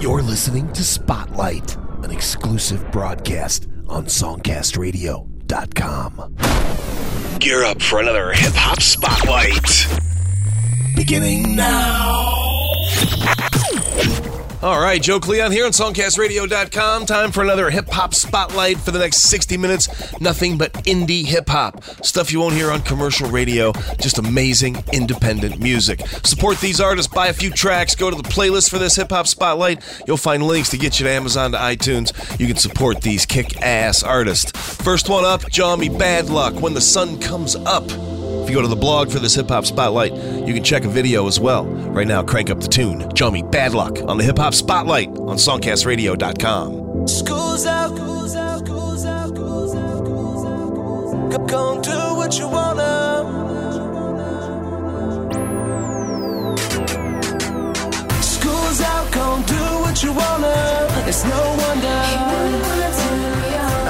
You're listening to Spotlight, an exclusive broadcast on SongcastRadio.com. Gear up for another hip hop spotlight. Beginning now. All right, Joe Cleon here on SongcastRadio.com. Time for another hip hop spotlight for the next 60 minutes. Nothing but indie hip hop. Stuff you won't hear on commercial radio. Just amazing independent music. Support these artists, buy a few tracks, go to the playlist for this hip hop spotlight. You'll find links to get you to Amazon to iTunes. You can support these kick ass artists. First one up, Jami Bad Luck, When the Sun Comes Up. If you go to the blog for this hip hop spotlight, you can check a video as well. Right now, crank up the tune. Jami Bad Luck on the hip hop spotlight on songcastradio.com. School's out, school's out, school's out, school's out, school's out. Go, do what you wanna. School's out, go and do what you wanna. It's no wonder.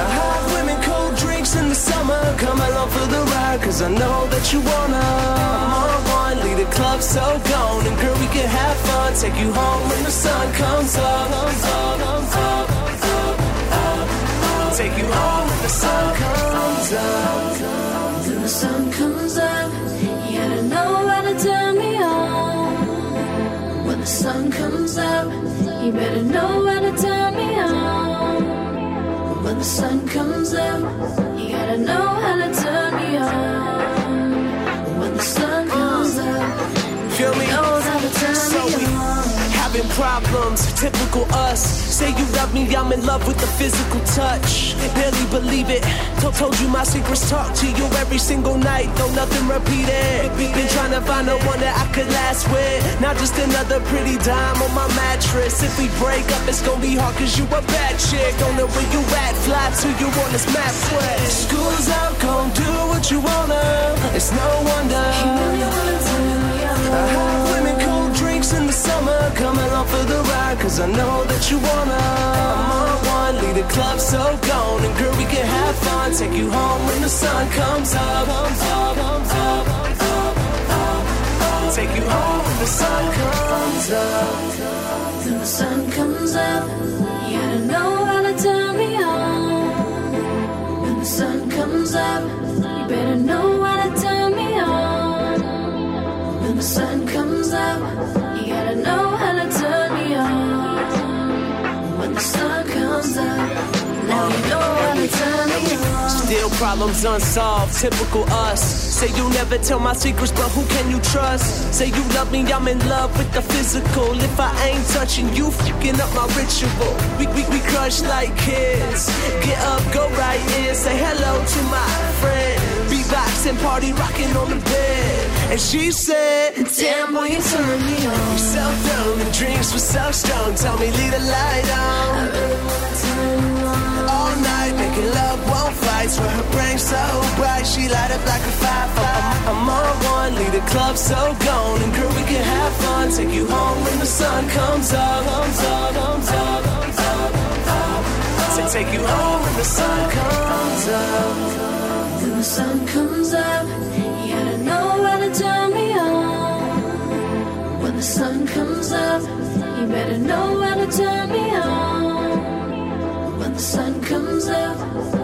I have women, cold drinks in the summer. Come along for the cause I know that you wanna. I'm on one, lead the club so gone. And girl, we can have fun. Take you home when the sun comes up. Up, up, comes up, up. Take you home when the sun comes up. When the sun comes up, you gotta know how to turn me on. When the sun comes up, you better know how to turn me on. When the sun comes up, you gotta know how to turn me on. When the sun comes up, Feel me? how to turn So we on. Having problems, typical us. Say you love me, I'm in love with the physical touch. Barely believe it. Told, told you my secrets talk to you every single night, though nothing repeated. Been trying to find the one that I could last with. Not just another pretty dime on my mattress. If we break up, it's gonna be hard cause you a bad chick. Don't know where you at, fly to you on this map quest. School's out, gon' do what you wanna. It's no wonder. I in the summer. Come along for the ride, cause I know that you wanna. I'm on one, lead the club so gone. And girl, we can have fun. Take you home when the sun comes up. Up, up, up. Take you home when the sun comes up. When the sun comes up, you gotta know how to turn me on. When the sun comes up, you better Still problems unsolved, typical us. Say you never tell my secrets, but who can you trust? Say you love me, I'm in love with the physical. If I ain't touching you, fucking up my ritual. We, we, we crush like kids. Get up, go right in, say hello to my friend. Beatbox and party rocking on the bed. And she said, Damn boy, you turn me on. So dumb and dreams were so strong. Tell me, leave the light on. I really wanna turn. All night making love, won't fight. Swear her brain so bright, she light up like a fire. I'm, on one, leave the club so gone, and girl we can have fun. Take you home when the sun comes up, comes up, comes up, comes up. Take you home when the sun comes up. When the sun comes up, you gotta know how to turn me on. When the sun comes up, you better know how to turn me on. Sun comes up,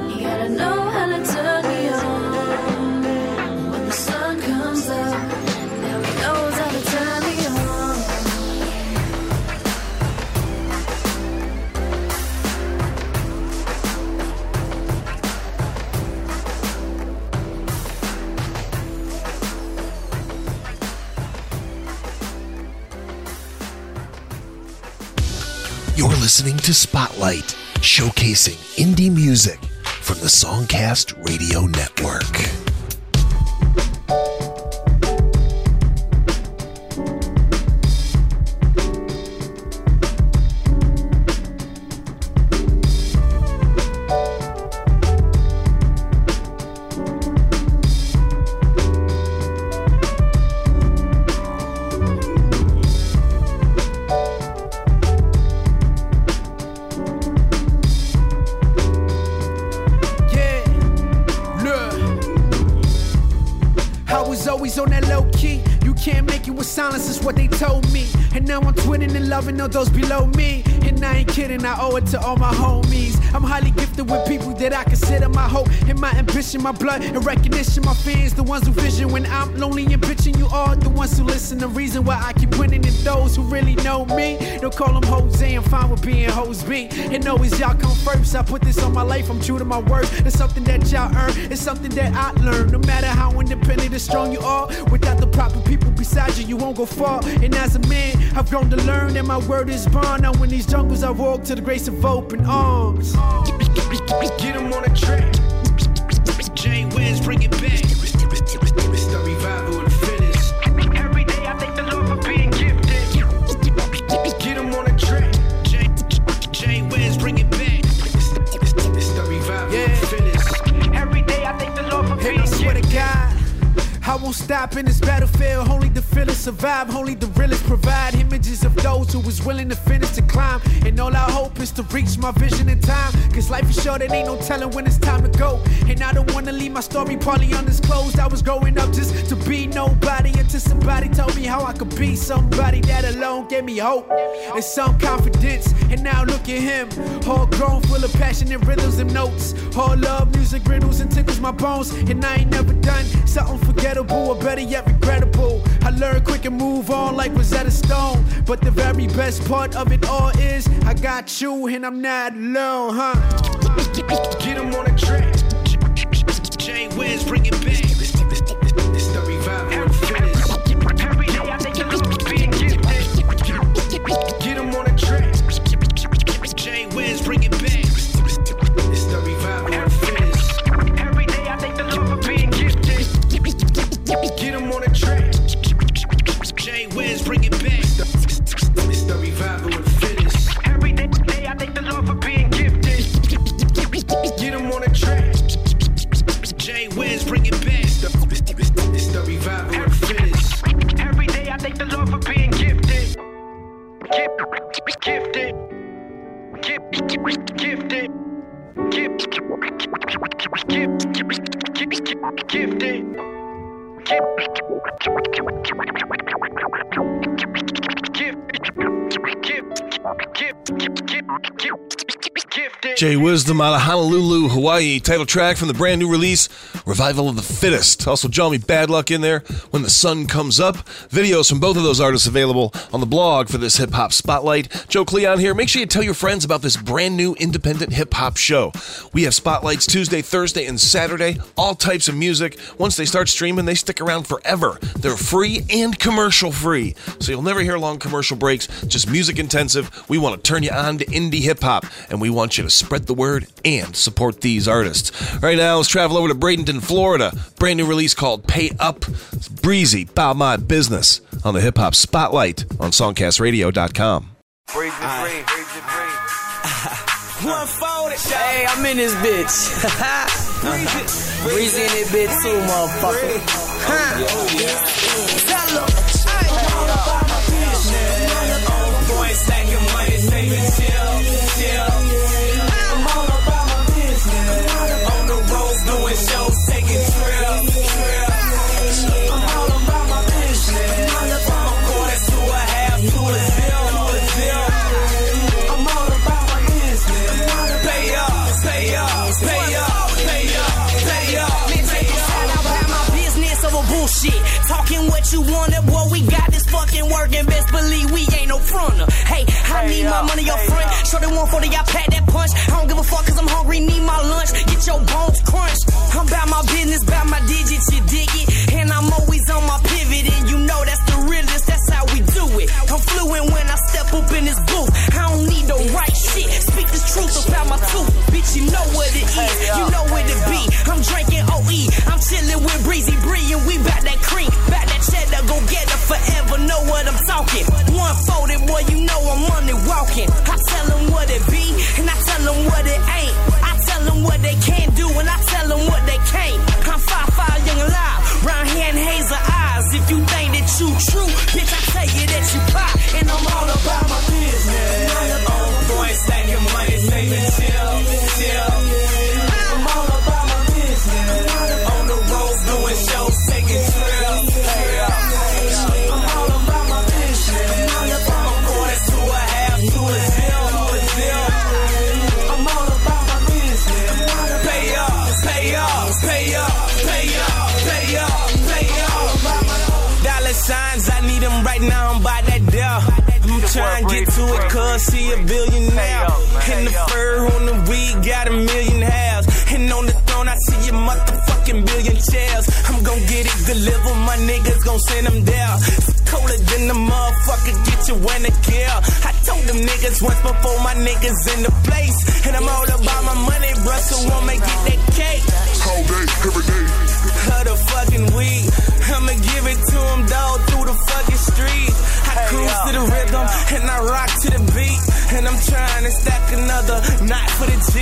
you gotta know how to turn me on. When the sun comes up, now he knows how to turn me on. You're listening to Spotlight, showcasing indie music from the Songcast Radio Network. Ambition, my blood and recognition. My fans, the ones who vision when I'm lonely and bitching. You are the ones who listen. The reason why I keep winning is those who really know me. Don't call them Jose, I'm fine with being Hose B. And always y'all come first. I put this on my life, I'm true to my word. It's something that y'all earn, it's something that I learned. No matter how independent and strong you are, without the proper people beside you, you won't go far. And as a man, I've grown to learn that my word is bond. Now in these jungles, I walk to the grace of open arms. Survive, only the realest provide images of those who was willing to finish the climb. And all I hope is to reach my vision in time. Cause life is short, and ain't no telling when it's time to go. And I don't wanna leave my story partly undisclosed. I was growing up just to be nobody until somebody told me how I could be somebody that alone gave me hope and some confidence. And now look at him, all grown, full of passion and rhythms and notes. All love, music, riddles, and tickles my bones. And I ain't never done something forgettable or better yet regrettable. I learned quick and move on like Rosetta Stone. But the very best part of it all is I got you and I'm not alone, huh? Get him on a track. Bring it back. Jay Wisdom out of Honolulu, Hawaii. Title track from the brand new release, Revival of the Fittest. Also, Johnny Bad Luck in there, When the Sun Comes Up. Videos from both of those artists available on the blog for this hip hop spotlight. Joe Cleon here. Make sure you tell your friends about this brand new independent hip hop show. We have spotlights Tuesday, Thursday, and Saturday. All types of music. Once they start streaming, they stick around forever. They're free and commercial free. So you'll never hear long commercial breaks, just music intensive. We want to turn you on to indie hip hop, and we want you to spread the word and support these artists. Right now, let's travel over to Bradenton, Florida. Brand new release called Pay Up. It's Breezie, about my business on the hip hop spotlight on songcastradio.com. One folded. Hey, I'm in this bitch. Breezie in this bitch too, motherfucker. Tell 'em. Boy, stacking money, saving chill, what you wanted, what we got this fucking working. Best believe we ain't no fronter. Hey, I need my money up front. Show them 140, I pack that punch. I don't give a fuck cause I'm hungry, need my lunch. Get your bones crunched. I'm about my business, about my digits, you dig it? And I'm always on my pivot, and you know that's the realest, that's how we do it. I'm fluent when I step up in this booth. I don't need no right shit. Speak the truth about my tooth. Bitch, you know what it is. You know to kill. I told them niggas once before my niggas in the place. And I'm all about my money, bruh, so I'ma get that cake. All day, every day. Of the fucking weed. I'ma give it to them, dog, through the fucking street. I cruise to the rhythm, and I rock to the beat. And I'm trying to stack another knot for the G.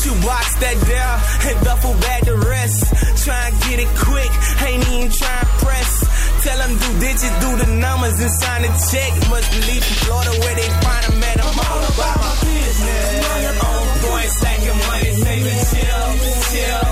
Shoebox that down, and duffel bag the rest. Try and them do the numbers and sign a check. Must believe from Florida where they find them at. I'm all about my business. On point, stacking money, saving chill, chill.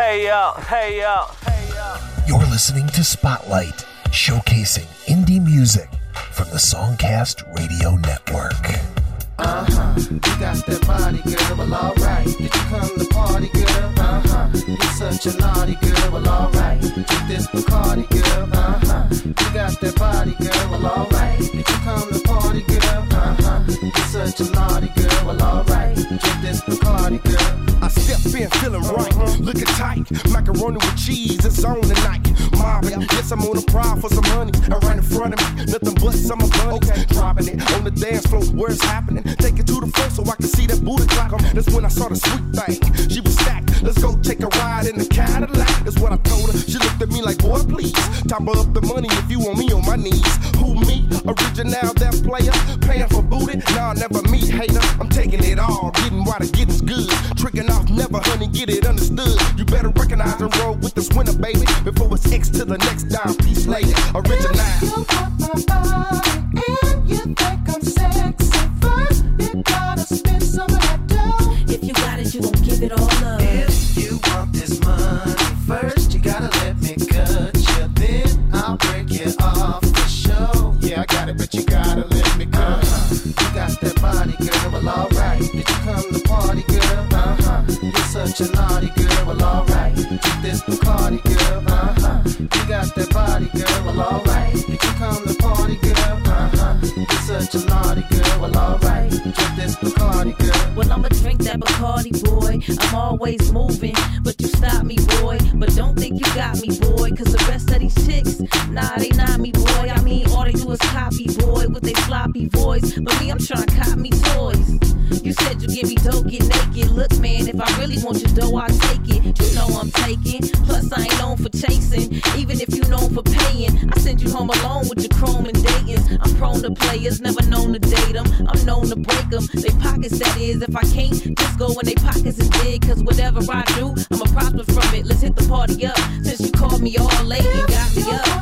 Pay up, Ah! Pay up, You're listening to Spotlight, showcasing indie music from the Songcast Radio Network. Uh-huh. You got that body, girl, well, alright. Did you come to party, girl? Uh-huh. You're such a naughty girl, well, alright. Get this Bacardi, girl, uh-huh. You got that body, girl, well, alright. Did you come to party, girl? Uh-huh. You're such a naughty girl, well, alright. Get this Bacardi, girl. Step feeling right, looking tight. Macaroni with cheese, it's on tonight. Mobbing, yes, I'm on a prowl for some honey. And right in front of me, nothing but summer bunnies. Okay. Dropping it on the dance floor, where it's happening. Take it to the floor so I can see that booty clock. Um, that's when I saw the sweet thing. She was stacked. Let's go take a ride in the Cadillac. That's what I told her. She looked at me like, boy, please. Top up the money if you want me on my knees. Who me? Original, that player. Paying for booty? Nah, never me, hater. I'm taking it all. Getting the getting's good. Tricking off, never, honey, get it understood. You better recognize and roll with this winner, baby. Before it's X to the next dime piece later. Original. You my body and you think I'm such a naughty girl. Well, alright. Get this Bacardi, girl. Uh huh. You got that body, girl. Well, alright. You come to party, girl? Uh huh. You're such a naughty girl. Well, alright. Get this Bacardi, girl. Well, I'ma drink that Bacardi, boy. I'm always moving, but you stop me, boy. But don't think you got me, boy. Cause the rest of these chicks, nah, they not me, boy. I mean, all they do is copy, boy, with they sloppy voice. But me, I'm trying to cop me Look, man, if I really want your dough, I'll take it. You know I'm taking. Plus, I ain't known for chasing. Even if you known for paying, I send you home alone with your chrome and Dayton's. I'm prone to players, never known to date them. I'm known to break them. They pockets, that is. If I can't, just go when they pockets is big. Cause whatever I do, I'ma prosper from it. Let's hit the party up. Since you called me all late, you got me up.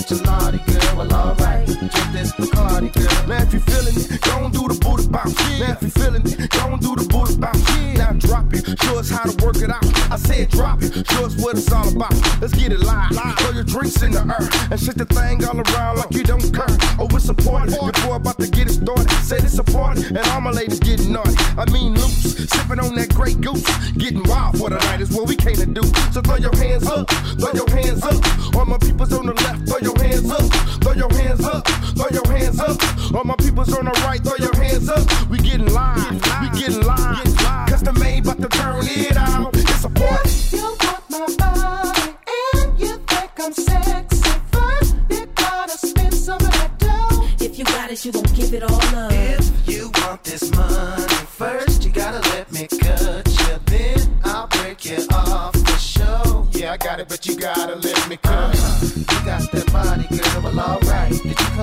Such a naughty girl. Well, alright. Get this Bacardi, girl. Man, if you feeling it, go and do the booty bounce. Yeah. Man, if you feeling it, go and do the booty bounce. Yeah. Now drop it, Show us how to work it out. I said drop it. Show us what it's all about. Let's get it live. Throw your drinks in the air and shake the thing all around like you don't care. Oh, it's a party. Before about to get it started, said it's a party and all my ladies getting naughty. I mean loose, sipping on that great goose, getting wild for the night is what we came to do. So throw your hands up, throw your hands up. All my peoples on the left, your hands up, throw your hands up. All my peoples on the right, throw your hands up. We getting live, we getting live. the made, but to turn it out. It's a party. You want my body and you think I'm sexy. First, you gotta spend some of that dough. If you got it, you gon' give it all up. If you want this money, first you gotta let me cut you. Then I'll break you off the show. Yeah, I got it, but you gotta let me cut. Uh-huh. You got that body, girl. Well, alright. Did you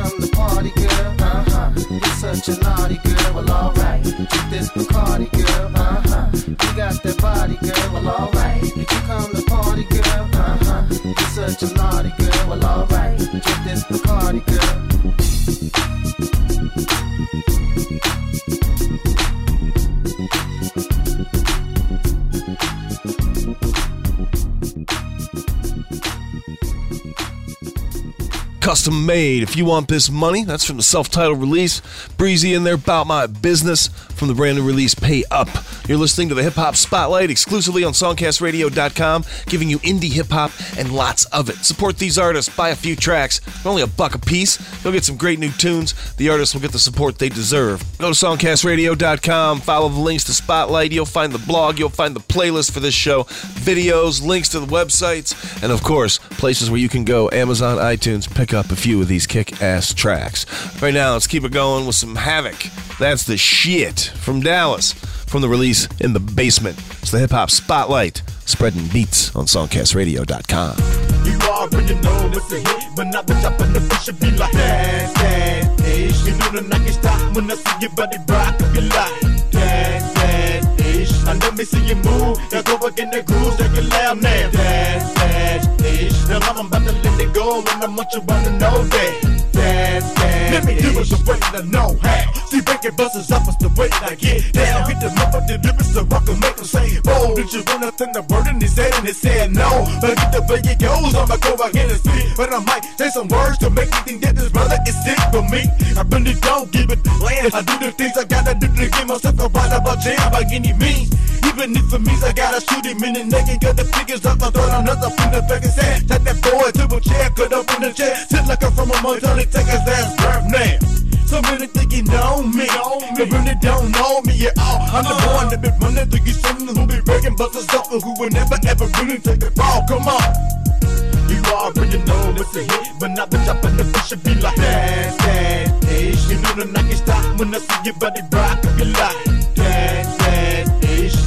come to party, girl? Uh huh. You're such a naughty girl. Well, alright. Get this Bacardi, girl. Uh huh. You got that body, girl. Well, alright. You come to party, girl? Uh huh. You're such a naughty girl. Well, alright. Get this Bacardi, girl. Custom made. If you want this money, that's from the self titled release. Breezie in there, About My Business from the brand new release Pay Up. You're listening to the Hip Hop Spotlight exclusively on SongcastRadio.com, giving you indie hip hop and lots of it. Support these artists, buy a few tracks, they're only a buck a piece. You'll get some great new tunes. The artists will get the support they deserve. Go to SongcastRadio.com, follow the links to Spotlight. You'll find the blog, you'll find the playlist for this show, videos, links to the websites, and of course, places where you can go Amazon, iTunes, pick up a few of these kick ass tracks. Right now, let's keep it going with some Havoc. That's the shit from Dallas from the release In the Basement. It's the Hip Hop Spotlight, spreading beats on SongcastRadio.com. You know hit, but not the top of the fish should be like that, that. You know can stop when I see your body rock, like Let me see you move, now go back in the groove, take it loud now, that, that ish. Now I'm about to let it go, and I want you wanna know that, that, that Let me do it the way I know how. See, breaking buses up is the way I get down. Hit the up the lyrics so I can make them say, oh, did you want nothing the word in his head and he said no. But get the way it goes, I'ma go again and see. But I might say some words to make you think that this brother is sick for me. I really don't give it land. I do the things I gotta do to get myself a right about jam by any means. Even if it means I gotta shoot him in the neck and got the figures up, I throw another in the back and say, take that boy to a chair, cut up in the chair, sit like I'm from a Montana, take his ass birth now. So many think you know me, they really don't know me at all. I'm the one that been running through you, someone who be breaking busters up and who will never ever really take a fall. Come on. You already know it's a hit, but not the top of the fish should be like that, that. You know the night can stop when I see your body rock, be like that, that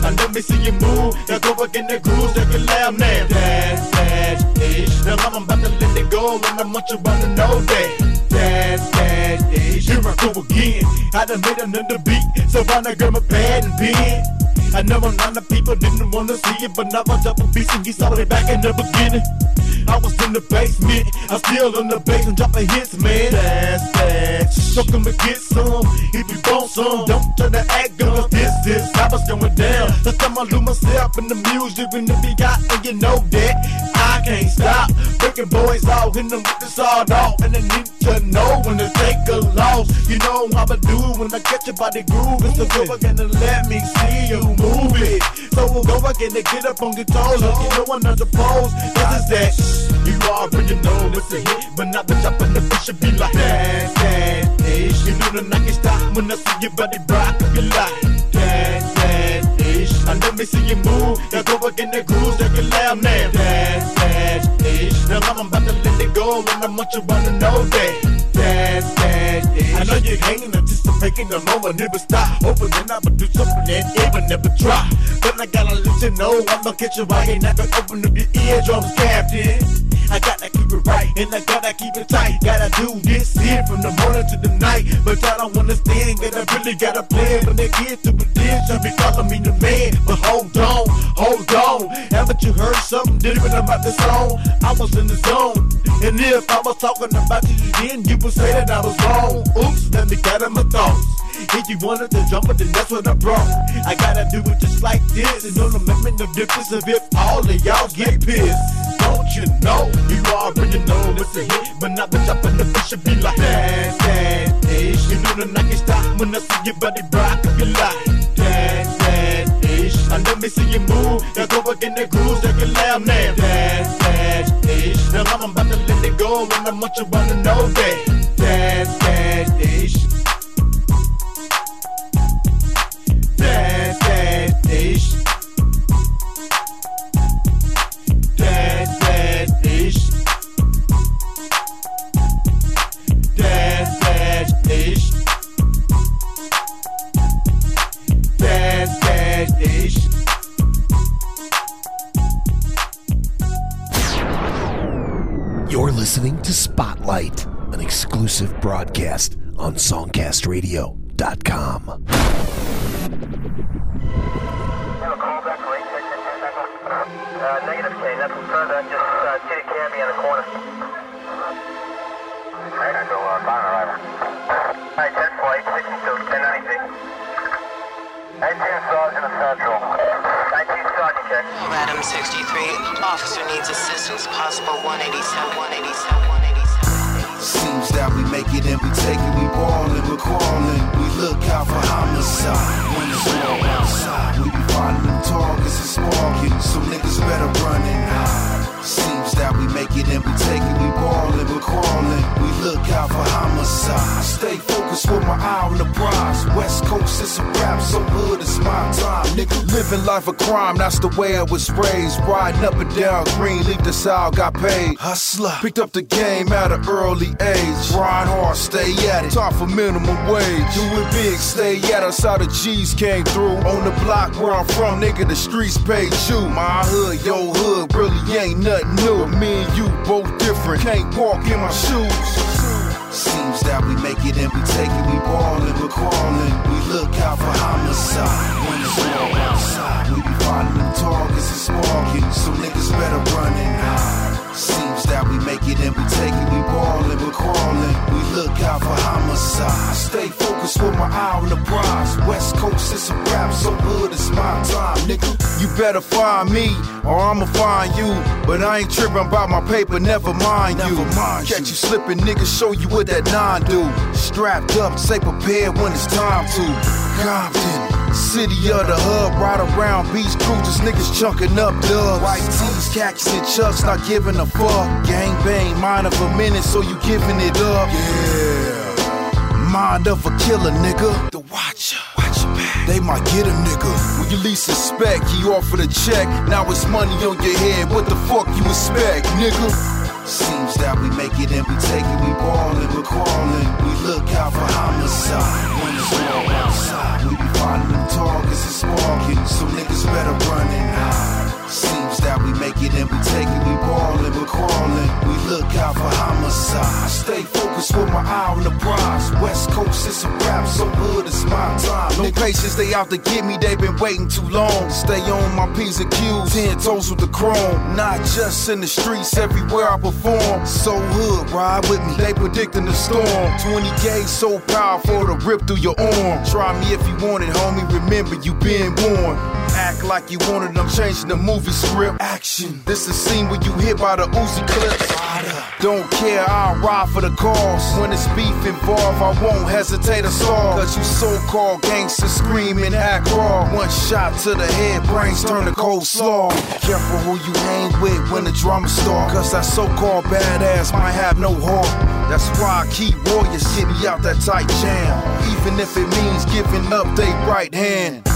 And let me see you move, now go back in the groove, take it loud now, that, that ish. Now I'm about to let it go, and I want you wanna know that, that, that ish. Here I go again, I done made another beat, so why not grab my pad and pen? I know a lot of people didn't wanna see it, but now I'm dropping beats and he saw it back in the beginning. I was in the basement, I'm still in the basement dropping hits, man. That's that. So come and get some. If you want some, don't try to act girl. This is how it's going down. The time I lose myself in the music and the got, and you know that I can't stop. Breaking boys out in the with the sawed off, and they need to know when to take a loss. You know how I do when I catch your body grooving. So go again and let me see you move it. So we'll go again and get up on your toes. Like you know I'm not supposed. This is that. You already know it's a hit, but not the top of the fish should be like that, that ish. You know the night can stop when I see your body rock, be like that, that ish. Let me see you move, now go back in the groove, take it loud now, that, that ish. Now I'm about to let it go, and I want you wanna know that. That ish. I know you're hanging, anticipating the moment, never stop. Hoping that I'ma do something that even never try. But I gotta let you know, I'ma get you right, and I can open up your eardrums, Captain. I gotta keep it right and I gotta keep it tight. Gotta do this here from the morning to the night. But I don't understand that I really got a plan. When they get to it, this, you'll be calling me the man. But hold on, hold on. Haven't you heard something different about the song? I was in the zone. And if I was talking about you then, you would say that I was wrong. Oops, let me gather my thoughts. If you wanted to jump it, then that's what I brought. I gotta do it just like this. And don't make me no difference if all of y'all get pissed. Don't you know? You already know it's a hit. But not the top of the fish be like that, that, ish. You know the I can stop when I see your body rock. I be like that, that, ish. And let me see you move. Now go back in the grooves, take a lamb now. That, that, ish. Now I'm about to let it go. And I want you wanna know that. That, that, ish. SongcastRadio.com. Living life a crime, that's the way I was raised. Riding up and down green, leave the south, got paid. Hustler, picked up the game at an early age. Grind hard, stay at it. Time for minimum wage. Do it big, stay at us how the G's came through. On the block where I'm from, nigga, the streets paid you. My hood, your hood, really ain't nothing new. But me and you both different. Can't walk in my shoes. Seems that we make it and we take it, we ballin', we're crawling. We look out for homicide. When it's all we be finding them targets and sparking. So niggas better run and hide. Seems that we make it and we take it, we ballin', we're crawling. We look out for homicide. Stay focused with my eye on the prize. West Coast is a rap, so good it's my time, nigga. You better find me, or I'ma find you. But I ain't tripping about my paper, never mind you. Catch you slipping, nigga, show you what that nine do. Strapped up, stay prepared when it's time to. Compton. City of the hub, right around beach cruisers, niggas chunking up dubs. White tees, khakis, and chucks, not giving a fuck. Gang bang, mind of a minute, so you giving it up. Yeah. Mind of a killer, nigga. The watcher. Watch back. They might get a nigga. When you least suspect, he offered a check. Now it's money on your head. What the fuck you expect, nigga? Seems that we make it and we take it, we ballin', we're crawling. We look out for homicide. It's outside, we be finding them targets and sparking. So niggas better run and hide. Seems that we make it and we take it, we ballin', we're crawling. We look out for homicide. Stay focused with my eye on the prize. West Coast is a rap, so hood is my time. No patience, they out to get me, they been waiting too long. Stay on my P's and Q's, ten toes with the chrome. Not just in the streets, everywhere I perform. So hood, ride with me, they predicting the storm. 20 gauge, so powerful to rip through your arm. Try me if you want it, homie, remember you been warned. Act like you wanted, I'm changing the movie script. Action, this is scene where you hit by the Uzi clips. Don't care, I'll ride for the cause. When it's beef involved, I won't hesitate to solve. Cause you so-called gangsters screaming, act raw. One shot to the head, brains turn to cold slaw. Careful who you hang with when the drama start. Cause that so-called badass might have no heart. That's why I keep warriors get me out that tight jam. Even if it means giving up they right hand.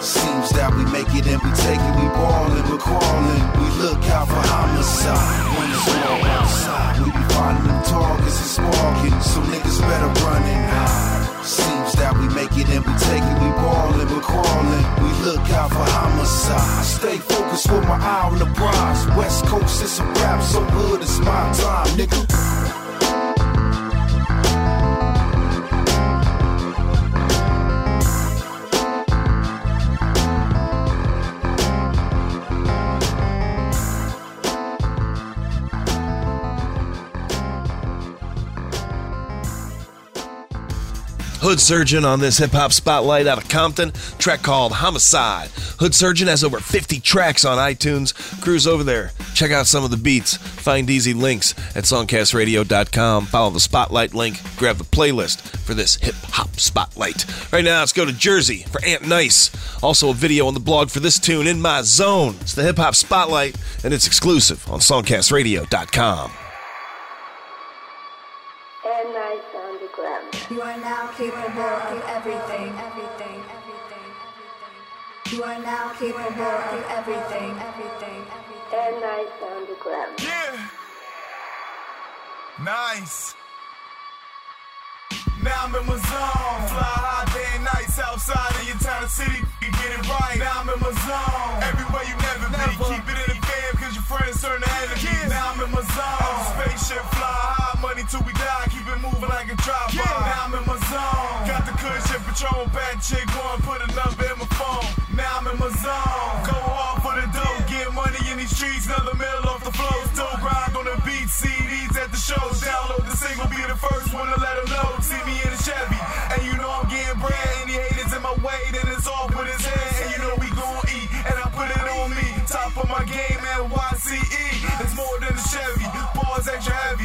Seems that we make it and we take it, we ballin', we're crawling. We look out for homicide. When it's all outside, we be finding them targets and sparking. So niggas better run and hide. Seems that we make it and we take it, we ballin', we're crawling. We look out for homicide. Stay focused with my eye on the prize. West Coast is a rap, so good it's my time, nigga. Hood Surgeon on this hip hop spotlight out of Compton. Track called Homicide. Hood Surgeon has over 50 tracks on iTunes. Cruise over there. Check out some of the beats. Find easy links at songcastradio.com. Follow the spotlight link. Grab the playlist for this hip hop spotlight. Right now, let's go to Jersey for Ant Nice. Also, a video on the blog for this tune, In My Zone. It's the hip hop spotlight, and it's exclusive on songcastradio.com. Ant Nice. You are now capable of everything, everything, everything. everything. You are now capable of everything, everything, everything. Ant Nice underground. Yeah. Nice. Now I'm in my zone. Fly high day and nights outside of your town and city. You get it right. Now I'm in my zone. Everywhere you never, be. Keep it in the fam cause your friends turn to enemies. Now I'm in my zone. I'm a spaceship fly high. Till we die. Keep it moving like a drop by. Now I'm in my zone. Got the cushion Patron. Bad chick one. Put a number in my phone. Now I'm in my zone. Go hard for the dough. Get money in these streets. Another mill off the flow. Still grind on the beat. CDs at the shows. Download the single. Be the first one to let them know. See me in a Chevy. And you know I'm getting bread. Any haters in my way, then it's off with his head. And you know we gon' eat. And I put it on me. Top of my game, NYCE. It's more than a Chevy. Balls extra heavy.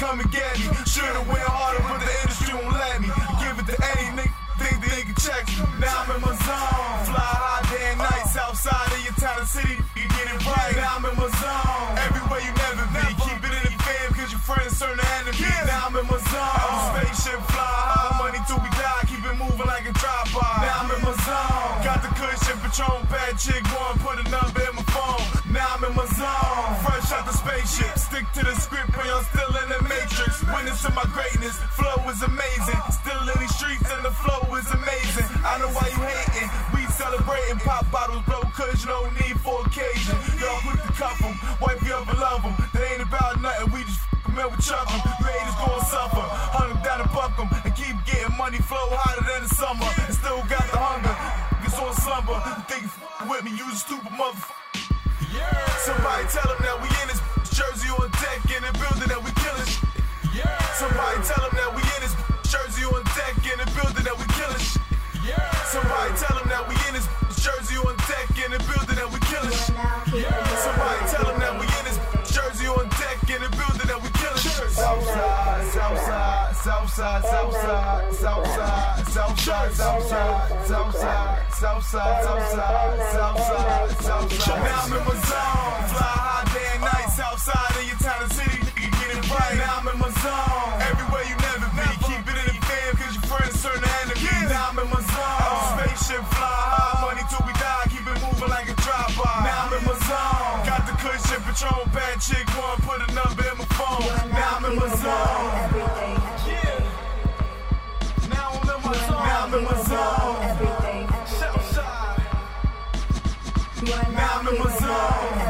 Come and get me. Should've went harder, but the industry won't let me. Give it to any nigga. Think they can check me. Now I'm in my zone. Fly high day and nights outside of your town and city. You get it right. Now I'm in my zone. Everywhere you never be. Keep it in the fam cause your friends turn to enemies. Now I'm in my zone. I'm a spaceship fly high. Money till we die. Keep it moving like a drop by. Now I'm in my zone. Got the cushion Patron. Bad chick one. Put a number in my to the script when I'm still in the matrix. Witness to my greatness. Flow is amazing. Still in these streets and the flow is amazing. I know why you hating. We celebrating. Pop bottles blow cause you don't need for occasion. Y'all quick to cuff 'em. Wipe you up and love 'em. They ain't about nothing. We just and we chuck 'em. Haters gon' suffer. Hunt 'em down and buck 'em. And keep getting money flow hotter than the summer. And still got the hunger. It's on slumber. You think you f- with me? You a stupid motherfucker. Yeah. Somebody tell them that we in this jersey on deck in the building that we killing shit. Somebody tell them that we in this jersey on deck in the building that we killing shit. Somebody tell them that we in this jersey on deck in the building that we killing shit. Somebody tell them that we in this jersey on deck in the building that we killing shit. Southside, Southside, Southside, Southside, Southside, Southside, Southside, Southside, Southside, Southside, Southside, Southside. Now I'm in my zone. Fly high nights outside of your town and city. You get it right. Now I'm in my zone. Everywhere you never be. Keep it in the fam cause your friends turn to enemies. Now I'm in my zone. I'm a spaceship fly high. Money till we die. Keep it moving like a drop by. Now I'm in my zone. Got the cushion Patron. Bad chick one. Put a number in my phone. Now I'm in my zone. Yeah. Now I'm in my zone. Now I'm in my zone. Southside. Now I'm in my zone.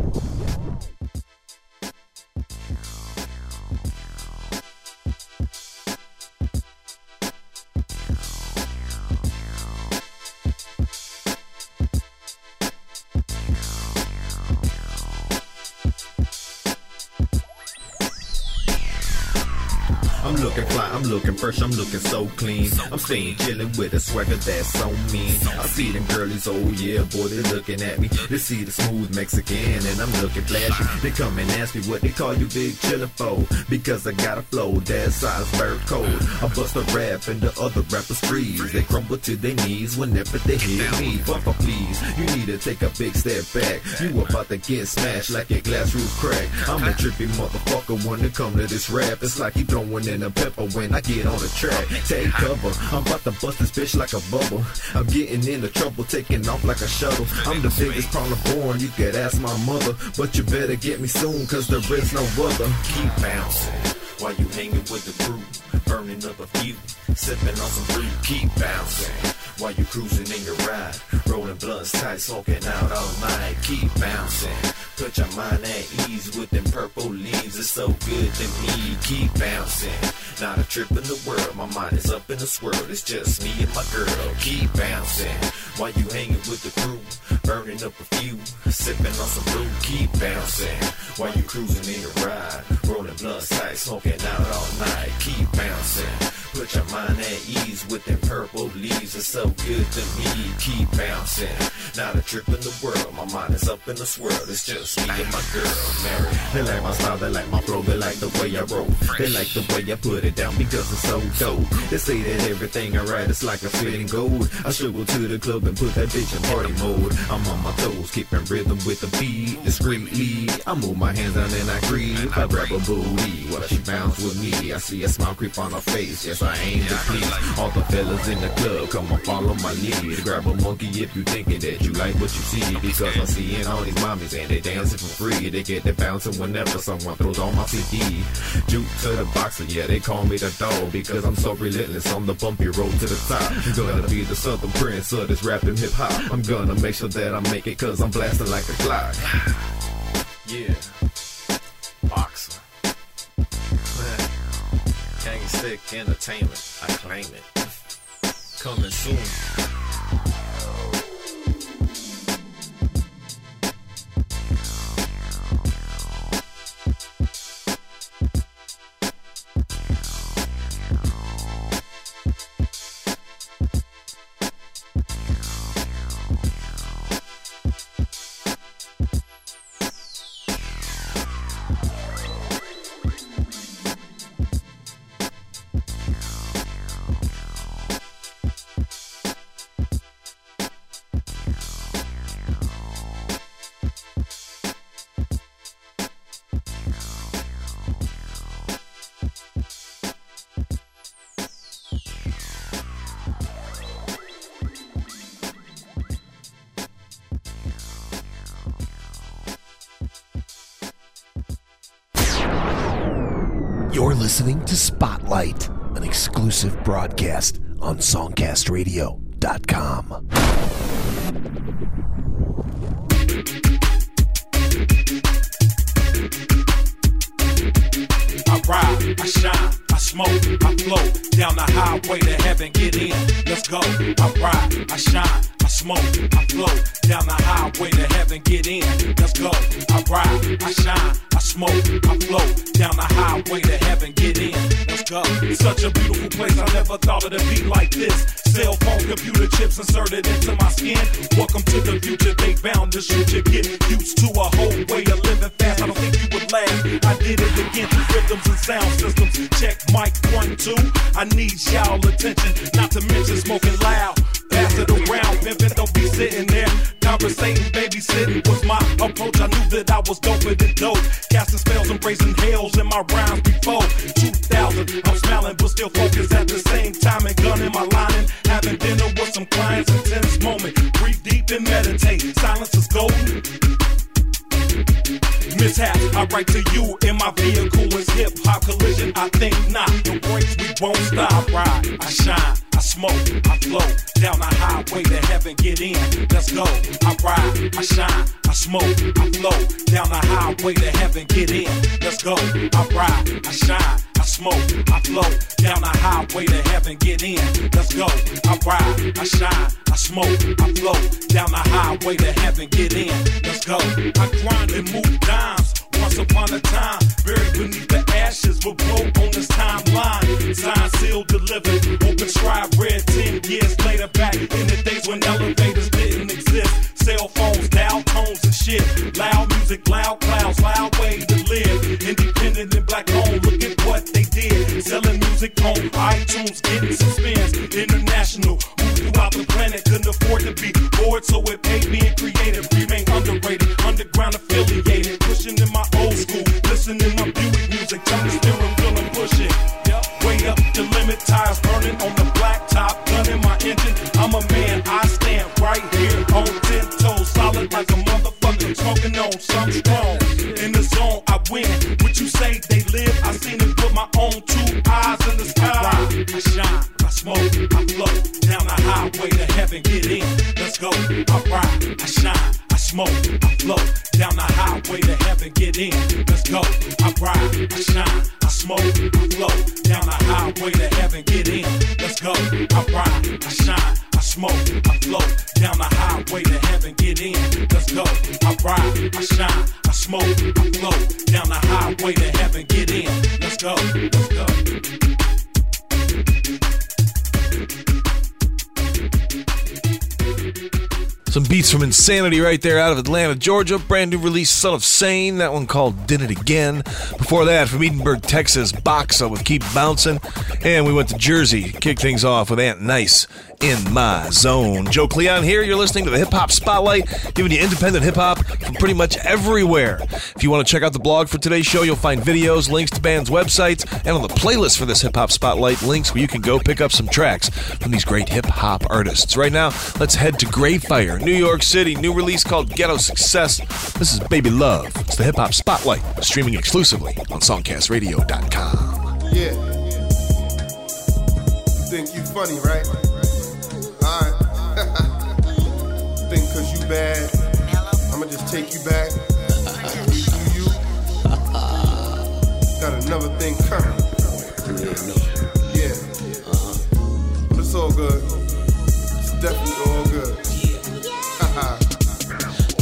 fresh, I'm looking so clean. I'm staying chillin' with a swagger that's so mean. I see them girlies, oh yeah, boy, they looking at me. They see the smooth Mexican, and I'm looking flashy. They come and ask me what they call you big chillin' for. Because I got a flow, that size bird code. I bust a rap and the other rappers freeze. They crumble to their knees whenever they hear me. Bumper please, you need to take a big step back. You about to get smashed like a glass roof crack. I'm a trippy motherfucker when it come to this rap. It's like you throwing in a pepper when I get on the track. Take cover, I'm about to bust this bitch like a bubble. I'm getting into trouble, taking off like a shuttle. I'm the biggest problem born, you could ask my mother. But you better get me soon, cause there is no other. Keep bouncing. while you hanging with the crew, burning up a few, sipping on some fruit, keep bouncing while you cruising in your ride, rolling blunts tight, smoking out all night, keep bouncing. Put your mind at ease with them purple leaves, it's so good to me, keep bouncing. Not a trip in the world, my mind is up in a swirl, it's just me and my girl, keep bouncing. While you hanging with the crew, burning up a few, sipping on some brew, keep bouncing. While you cruising in your ride, rolling blunts tight, smoking out all night, keep bouncing. Put your mind at ease with them purple leaves, it's so good to me, keep bouncing. Not a trip in the world, my mind is up in the swirl, it's just me and my girl, Mary. They like my style, they like my flow, they like the way I roll, they like the way I put it down because it's so dope. They say that everything I write is like a fitting gold. I go to the club and put that bitch in party mode. I'm on my toes, keeping rhythm with the beat discreetly. I move my hands down and I creep. I grab a booty while she bounce with me. I see a smile creep on her face. Yes, I aim to please all the fellas in the club. Come on, follow my lead. Grab a monkey if you thinking that you like what you see. Because I'm seeing all these mommies and they for free. They get the bouncing whenever someone throws on my CD. Juke to the boxer, yeah, they call me the dog because I'm so relentless on the bumpy road to the top. Gonna be the southern prince of this rapping hip hop. I'm gonna make sure that I make it cause I'm blasting like a clock. Yeah. Boxa. Stick Entertainment. I claim it. Coming soon. Listening to Spotlight, an exclusive broadcast on SongcastRadio.com. Silence is golden. Mishap, I write to you in my vehicle is hip hop collision. I think not. The brakes we won't stop. Ride, I shine, I smoke, I flow down the highway to heaven. Get in, let's go. I ride, I shine, I smoke, I flow down the highway to heaven. Get in, let's go. I ride, I shine. I smoke, I flow down the highway to heaven. Get in, let's go. I ride, I shine, I smoke, I flow down the highway to heaven. Get in, let's go. I grind and move dimes. Once upon a time, buried beneath the ashes, but broke on this timeline. Signed, sealed, delivered, open scribe, read 10 years later. Back in the days when elevators didn't exist, cell phones, dial tones and shit. Loud music, loud clouds, loud way to live. Independent and black owned, look at what they did. Selling music on iTunes, getting some spins. International, moved throughout the planet, couldn't afford to be bored, so it paid me creative. Remain in my Buick music, top steering wheel and it Yep. Way up the limit, tires burning on the black top, gun in my engine. I'm a man, I stand right here on ten toes, solid like a motherfucker, smoking on something strong. In the zone, I win. What you say, they live. I seen it with my own two eyes in the sky. I, I shine, I smoke, I flow down the highway to heaven. Get in, let's go. I ride, I shine, I smoke, I flow down the highway to heaven. Get in let's go. I ride, I shine, I smoke, I flow down the highway to heaven. Get in, let's go. I ride, I shine, I smoke, I flow down the highway to heaven. Get in, let's go, let's go. Some beats from Insanity right there out of Atlanta, Georgia. Brand new release, Son of Sane. That one called Did It Again. Before that, from Edinburg, Texas, Boxa with Keep Bouncing. And we went to Jersey, kick things off with Ant Nice in my zone. Joe Cleon here. You're listening to the Hip Hop Spotlight, giving you independent hip hop from pretty much everywhere. If you want to check out the blog for today's show, you'll find videos, links to bands' websites, and on the playlist for this Hip Hop Spotlight, links where you can go pick up some tracks from these great hip hop artists. Right now, let's head to Greyfire, New York City. New release called Ghetto Success. This is Baby Love. It's the Hip Hop Spotlight, streaming exclusively on SongcastRadio.com. Yeah. Think you funny, right? Bad, I'ma just take you back. You you. Got another thing coming. Yeah. But it's all good. It's definitely all good.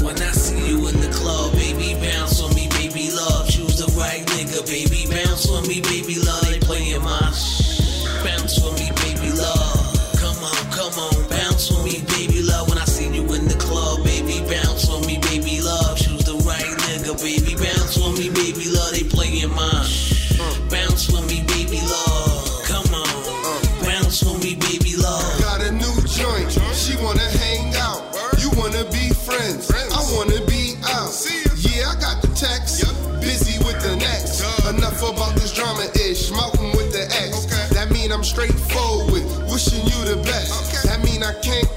When I see you in the club, baby, bounce on me, baby, love. Choose the right nigga, baby, bounce on me, baby, love. Straightforward, wishing you the best. That mean I can't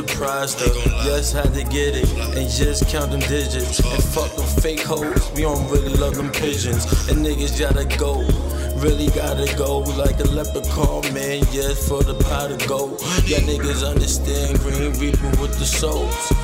Yes, enterprise though. Yes, had to get it. And just count them digits. And fuck them fake hoes. We don't really love them pigeons. And niggas gotta go. Really gotta go like a leprechaun, man. Yes, for the pot of gold. Yeah, niggas understand Green Reaper with the souls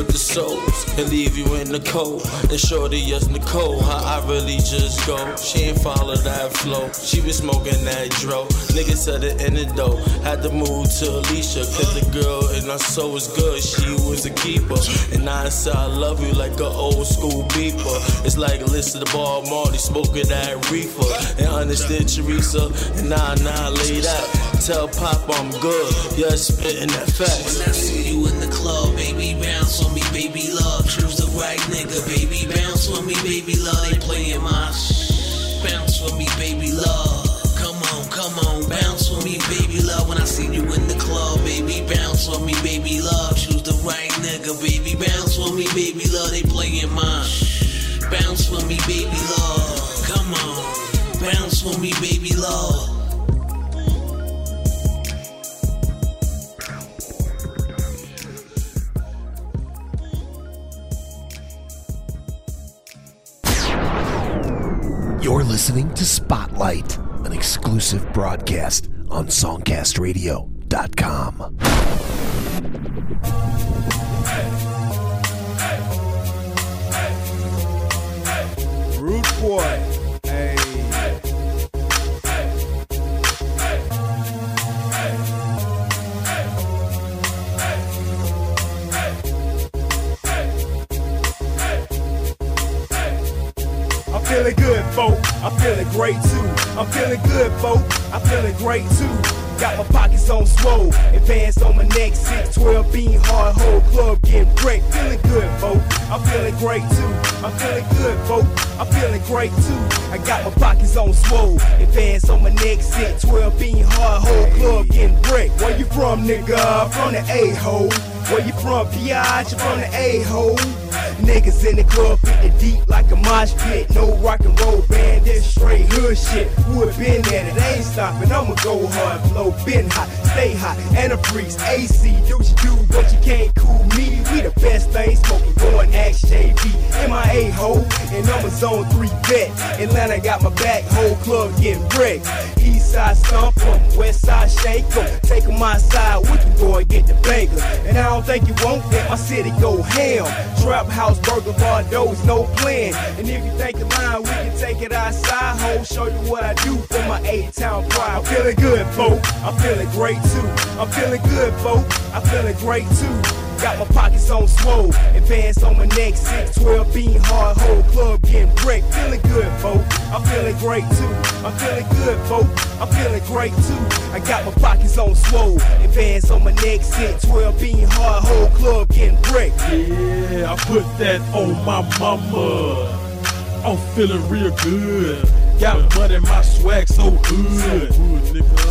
with the souls and leave you in the cold. And shorty, yes, Nicole, how I really just go. She ain't follow that flow. She was smoking that dro. Niggas said it in the dough. Had to move to Alicia, cause the girl in her soul was good. She was a keeper. And I said, I love you like an old school beeper. It's like listen to the Bob Marley smoking that reefer. And understood Teresa, and now, lay that. Tell Pop I'm good. Yeah, spitting that facts. When I see you in the club, baby, bounce on me, baby, love. Choose the right nigga, baby, bounce on me, baby, love. They playing my sh- bounce for me, baby, love. Come on, come on, bounce for me, baby, love. When I see you in the club, baby, bounce on me, baby, love. Choose the right nigga, baby, bounce for me, baby, love. They playing my sh- bounce for me, baby, love. Come on, bounce for me, baby, love. listening to Spotlight, an exclusive broadcast on SongcastRadio.com. Hey. Hey. Hey. Root Boy. feeling good, folks. I'm feeling great too. I'm feeling good, folk. I'm feeling great too. Got my pockets on swole, advance on my neck, 6, 12 bean hard whole club getting wrecked. Feeling good, folk. I'm feeling great too. I'm feeling good, folk. I'm feeling great too. I got my pockets on swole, advance on my neck, 6, 12 bean hard whole club getting wrecked. Where you from, nigga? From the A-hole. Where you from, Piage? From the A-hole. Niggas in the club fitting deep like a mosh pit. No rock and roll band, this straight hood shit. Who have been there, it ain't stopping. I'ma go hard, flow, been hot, stay hot, and a freeze. AC, do what you do, but you can't cool me. We the best thing smoking, going X JV. MIA ho, and I'm a zone 3 vet. Atlanta got my back, whole club getting wrecked. East side stomp west side shake 'em. 'Em side, we can go and get the banger. And I don't think you won't let my city go ham. Trap house, burger bar, doors, no plan. And if you think of line, we can take it outside, ho. Show you what I do for my eight town pride. I'm feeling good, folk. I'm feeling great too. I'm feeling good, folk. I'm feeling great too. Got my pockets on swole, advance on my neck, 6, 12 bean hard whole club getting wrecked. Feeling good, folk. I'm feeling great too. I'm feeling good, folk. I'm feeling great too. I got my pockets on swole, advance on my neck, 6, 12 bean hard whole club getting wrecked. Yeah, I put that on my mama. I'm feeling real good. Got money, my swag so good.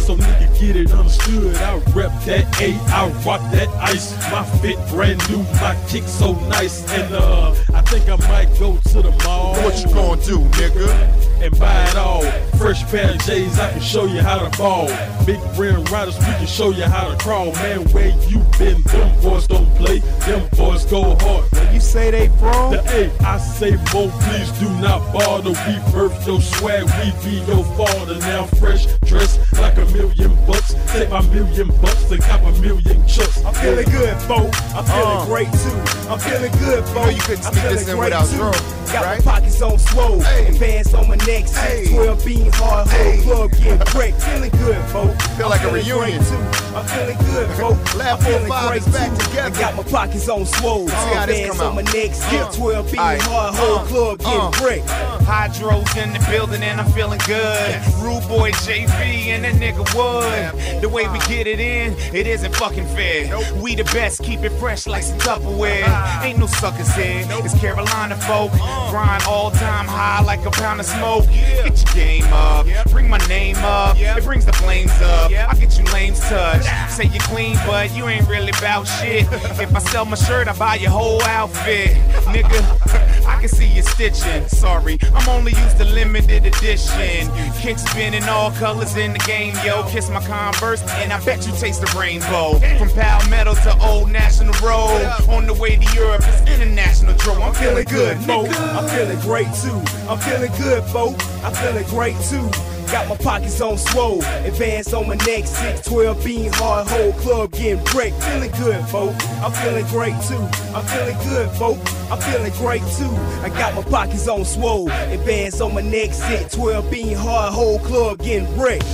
So nigga get it understood. I rep that A, I rock that ice. My fit brand new, my kick so nice. And uh, I think I might go to the mall. What you gonna do, nigga? And buy it all. Fresh pair of J's, I can show you how to ball. Big rim riders, we can show you how to crawl. Man, where you been? Them boys don't play. Them boys go hard. Where you say they from? The A, I say more, please do not bother. We birth your swag, we be your father. Now fresh, dressed like a million bucks. Take my million bucks and cop a million chucks. I'm feeling good, folk. I'm feeling Uh. great too. I'm feeling good, folk. know you couldn't I'm sneak feeling this in great without too. drum, Got right? my pockets on swole, advance on my neck, 6, Hey. 12 bean hard whole club getting wrecked. Feeling good, folk. Feel I'm like a feeling reunion. Great too. I'm feeling good, folk. Lab I'm feeling 45 great is back too. together. I got my pockets on swole, See how this advance come on my out. neck, 6, Uh. 12 bean Aight. hard whole Uh. club getting Uh. wrecked. Hydros in the building and I'm feeling good. Rude boy JV and that nigga Wood. The way we get it in, it isn't fucking fair. We the best, keep it fresh like some Tupperware. Ain't no suckers here. It's Carolina folk. Grind all time high like a pound of smoke. Get your game up, bring my name up. It brings the flames up. I get you lames touch. Say you clean, but you ain't really about shit. If I sell my shirt, I buy your whole outfit. Nigga, I can see you stitching. Sorry, I'm only used to limited edition. Kick spinning all colors in the game, yo. Kiss my converse, and I bet you taste the rainbow. From Palmetto to Old National Road. On the way to Europe, it's international dro. I'm feeling good, folk. nigga. I'm feeling great too. I'm feeling good, folk. I'm feeling great too. Got my pockets on swole, advance on my neck, 6, 12 bean hard whole club getting wrecked. Feeling good, folk. I'm feeling great too. I'm feeling good, folk. I'm feeling great too. I got my pockets on swole, advance on my neck, 6, 12 bean hard whole club getting wrecked.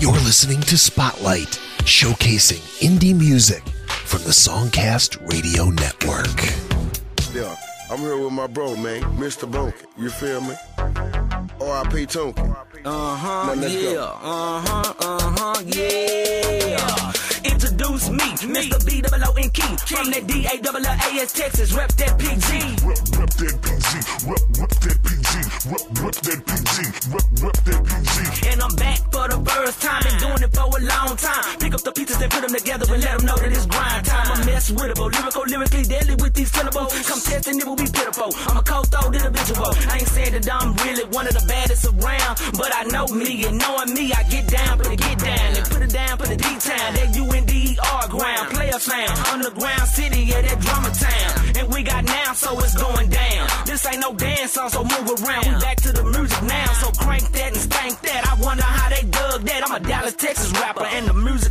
You're listening to Spotlight, showcasing indie music from the Songcast Radio Network. Yeah, I'm here with my bro, man, Mr. Bonkin. You feel me? R.I.P. Tonkin. Uh huh, yeah. Uh huh, uh huh, yeah. Introduce me, me. Mr. B double O N key. From that D A double L A S Texas, rep that PG. Rep, rep that PG, rep, rep that PG, rep, rep that PG, rep, rep that PG. And I'm back for the first time. Been doing it for a long time. Pick up the pieces and put them together and let them know that it's grind time. I'm mess with it, lyrical, lyrically deadly with these syllables. Come test and it will be pitiful. I'm a cold throat individual. I ain't saying that I'm really one of the baddest around, but I know me and knowing me, I get down, put it get down and put it down, put the D time. That U N D E R ground, player sound, underground city, yeah, that drama town. And we got now, so it's going down. This ain't no dance song, so move around. We back to the music now, so crank that and stank that. I wonder how they dug that. I'm a Dallas, Texas rapper, and the music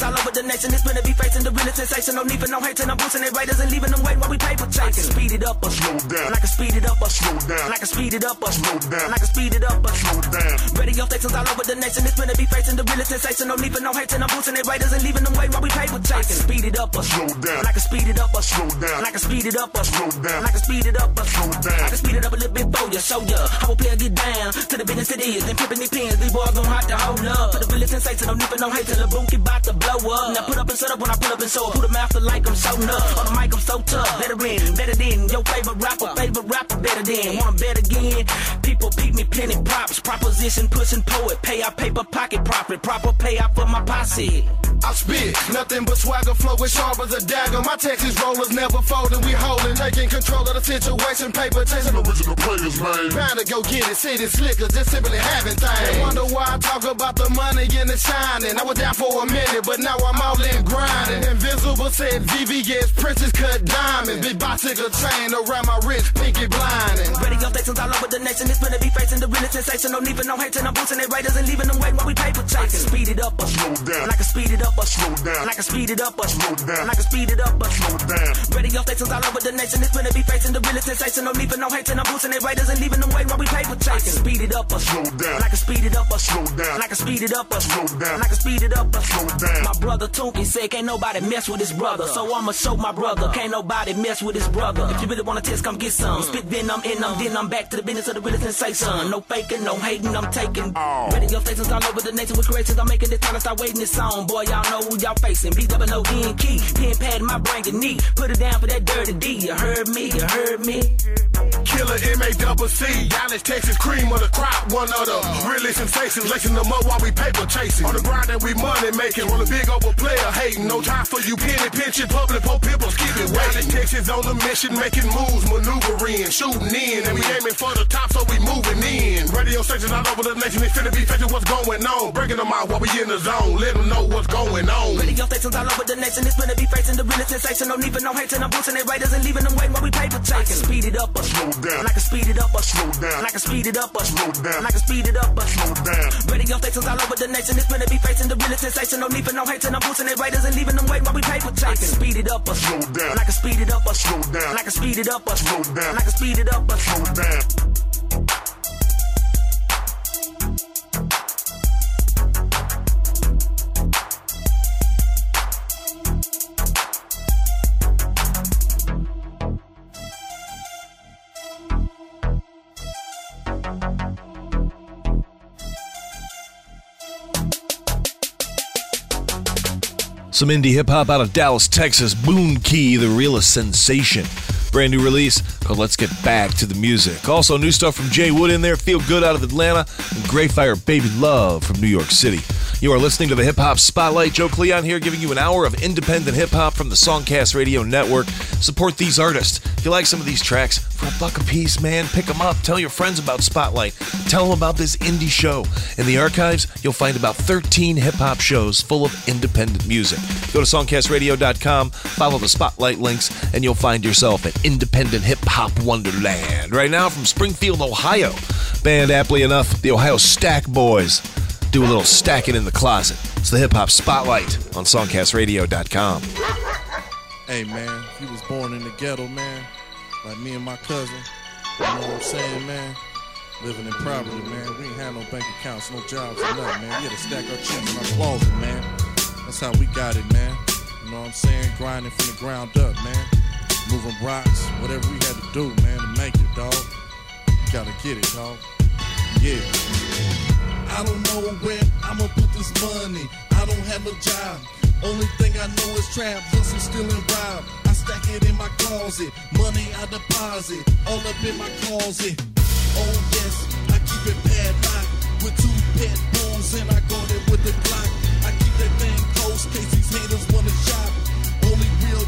is back. Ready off the stations all over the nation. It's gonna be facing the realest sensation. No need for no hating. I'm boosting their raiders and leaving them waiting while we paper chasing. Can speed it up or slow down. I can speed it up or slow down. I can speed it up or slow down. I can speed it up or slow down. Radio stations all over the nation. It's gonna be facing the realest sensation. No need for no hating. I'm boosting their raiders and leaving them waiting while we paper chasing. Can speed it up or slow down. I can speed it up or slow down. I can speed it up or slow down. I can speed it up or slow down. I can speed it up a little bit for you, show ya. How a player get down to the business it is. Then flipping these pins, these boys gon' have to hold up. For the realest sensation, no need for no hate till the boom keep about to blow up. Now put up and set up when I pull up and show up. Who the master like I'm so up. On the mic I'm so tough. Better in, better than your favorite rapper, favorite rapper better than. Want 'em bet again? People beat me plenty props. Proposition pushing poet, pay out paper pocket profit. Proper payout for my posse. I spit, nothing but swagger flow as sharp as a dagger. My Texas rollers never folding, we holding, taking control of the situation. Paper chasing original players, man. Bound to go get it, city slickers, just simply having things. Wonder why I talk about the money and the shining. I was down for a minute, but now I'm all in grinding. Invisible said VVS, Princess cut diamonds. Big bicycle chain around my wrist, pinky blinding. Radio stations all over the nation. It's gonna be facing the realest sensation. No need for no hating. I'm boosting their raiders and leaving them waiting while we paper chasing. I can speed it up or slow down. I can speed it up or slow down. I can speed it up or slow down. I can speed it up or slow down. Radio stations all over the nation. It's gonna be facing the realest sensation. No need for no hating. I'm boosting their raiders and leaving them waiting while we paper chasing. I can speed it up or slow down. I can speed it up or slow down. I can speed it up or slow down. I can speed it up or slow down. My brother Tunky said can't nobody mess with his brother. So I'ma show my brother. Can't nobody mess with his brother. If you really wanna test, come get some. Spit venom in them, then I'm back to the business of the realest sensation. No faking, no hating, I'm taking. Oh. Radio stations all over the nation with creations. I'm making this time to start waiting this song. Boy, y'all know who y'all facing. B double O N key. Pen pad in my brain and knee. Put it down for that dirty D. You heard me, you heard me. Killer M A double C, Dallas, Texas, cream of the crop, one of the really sensations. Lacing them up while we paper chasing. On the grind that we money making, on a big over player hating. No time for you penny pinching, public po people keep it waiting. Texas on the mission, making moves, maneuvering, shooting in, and we aiming for the top, so we moving in. Radio stations all over the nation, they finna be facing what's going on, breaking them out while we in the zone, let them know what's going on. Radio stations all over the nation. It's gonna be facing the real sensation. No need for no hating. I'm boosting their raiders and leaving them waiting while we paper chasing. Speed it up or slow down. I can speed it up or slow down. I can speed it up or slow down. I can speed it up or slow down. Radio stations all over the nation. It's gonna be facing the real sensation. No need for no hating. I'm boosting their raiders and leaving them waiting while we paper chasing. I speed it up or slow down. I can speed it up or slow down. I can speed it up or slow down. I can speed it up or slow down. Some indie hip hop out of Dallas, Texas. Boone Key, the realest sensation. Brand new release called Let's Get Back to the Music. Also, new stuff from Jay Wood in there, Feel Good out of Atlanta, and Greyfire Baby Love from New York City. You are listening to the Hip Hop Spotlight. Joe Cleon here, giving you an hour of independent hip hop from the Songcast Radio Network. Support these artists. If you like some of these tracks, for a buck a piece, man, pick them up. Tell your friends about Spotlight. Tell them about this indie show. In the archives, you'll find about 13 hip hop shows full of independent music. Go to songcastradio.com, follow the Spotlight links, and you'll find yourself an independent hip hop wonderland. Right now, from Springfield, Ohio, band aptly enough, the Ohio Stack Boys. Do a little stacking in the closet. It's the Hip Hop Spotlight on songcastradio.com. Hey man, you was born in the ghetto, man, like me and my cousin, you know what I'm saying, man? Living in poverty, man. We ain't had no bank accounts, no jobs, or nothing, man. We had to stack our chips in our closet, man. That's how we got it, man. You know what I'm saying? Grinding from the ground up, man. Moving rocks, whatever we had to do, man, to make it, dog. You gotta get it, dog. Yeah. I don't know where I'ma put this money. I don't have a job. Only thing I know is trap, hustle, steal, and rob. I stack it in my closet. Money I deposit, all up in my closet. Oh yes, I keep it padlocked with two pet bulls and I guard it with a Glock. I keep that thing close, case these haters wanna shop.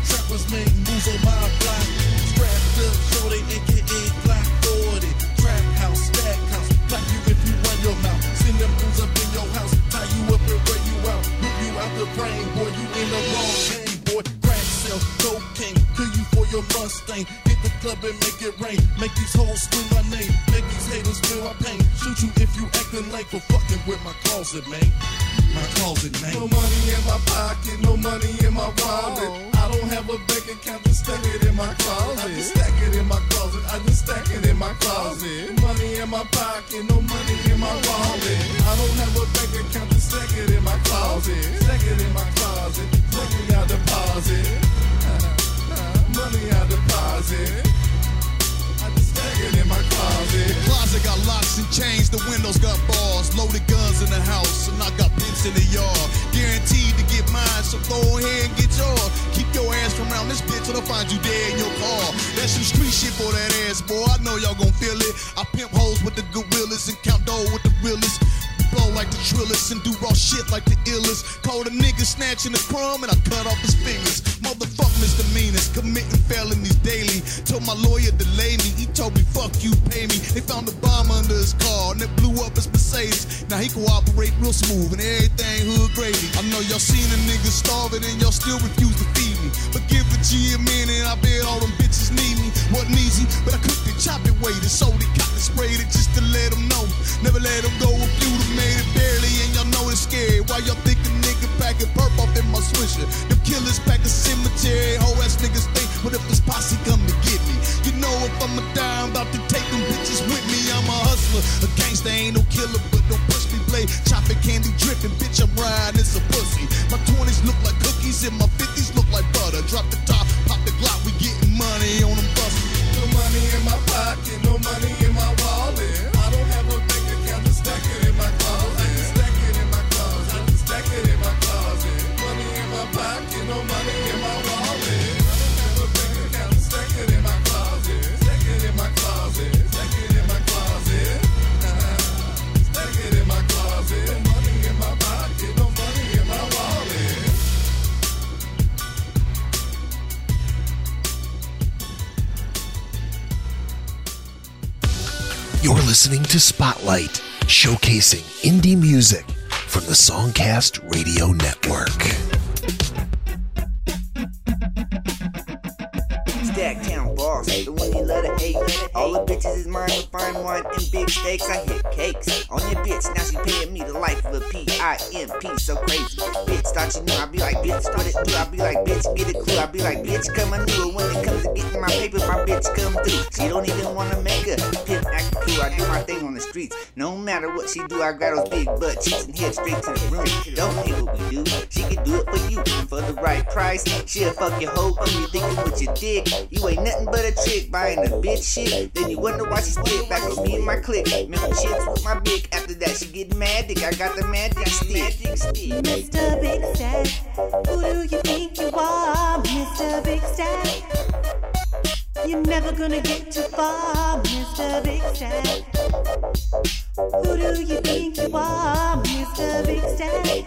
Trappers make moves on my block. Strapped up, shorty, aka Glock 40. Trap house, stack house, black you if you run your mouth. Send them fools up in your house, tie you up and wear you out. Rip you out the brain, boy, you in the wrong game, boy. Crack sell, cocaine, kill you for your Mustang. Hit the club and make it rain. Make these hoes scream my name. Make these haters feel my pain. Shoot you if you acting late for fucking with my closet, man. My closet, man. No money in my pocket, no money in my wallet. Oh. I don't have a bank account to stack it in my closet. I just stack it in my closet. I just stack it in my closet. Money in my pocket, no money in my wallet. I don't have a bank account to stack it in my closet. Stack it in my closet. Money I deposit. Money I deposit. In my closet. Closet got locks and chains, the windows got bars, loaded guns in the house, and I got bits in the yard. Guaranteed to get mine, so go ahead and get yours. Keep your ass from around this bitch till I find you dead in your car. That's some street shit for that ass, boy. I know y'all gon' feel it. I pimp hoes with the gorillas and count dough with the realest. Blow like the trillers and do raw shit like the illest. Call a nigga snatching the crumb and I cut off his fingers. Motherfuck misdemeanors, committing felonies daily. Told my lawyer delay me. He told me fuck you, pay me. They found a bomb under his car and it blew up his Mercedes. Now he cooperate real smooth and everything hood gravy. I know y'all seen a nigga starving and y'all still refuse to feed. But give a G a minute, I bet all them bitches need me. Wasn't easy, but I cooked it, chopped it, waited, sold it, cocked it, sprayed it just to let them know. Never let them go if you made it barely and y'all know it's scary. Why y'all think a nigga packing perp off in my swisher? Them killers pack a cemetery, whole ass niggas think, what if this posse come to get me? You know if I'ma die, I'm about to take them bitches with me. I'm a hustler, a gangster, ain't no killer, but push me, play. Chopping candy dripping, bitch, I'm riding, it's a pussy. My 20s look like cookies and my 50s look like butter. Drop the top, pop the Glock, we getting money on them buses. No money in my pocket, no money in my wallet. I don't have a bank account to stack it in my closet. I in my closet. I just stack in my closet. Money in my pocket, no money in You're listening to Spotlight, showcasing indie music from the Songcast Radio Network. Stack town boss, the one you love to hate. All the bitches is mine with fine wine and big steaks. I hit cakes on your bitch. Now she paying me the life of a P-I-M-P. So crazy. Bitch thought you knew. I be like, bitch, what it do? I be like, bitch, get a clue. I be like, bitch, come knew. When it comes to getting my paper, my bitch come through. She don't even wanna make a pimp act cool. I do my thing on the streets. No matter what she do, I grab those big butt cheeks and head straight to the room. Don't hate what we do. She can do it for you. For the right price, she'll fuck your hoe. You thinking with your dick. You ain't nothing but a trick buying the bitch shit. Then you wonder why she split back with me and my clique. Remember shits with my big. After that, she get mad dick. I got the magic stick. Mr. Big Stack, who do you think you are, Mr. Big Stack? You're never gonna get too far, Mr. Big Stack. Who do you think you are, Mr. Big Stack?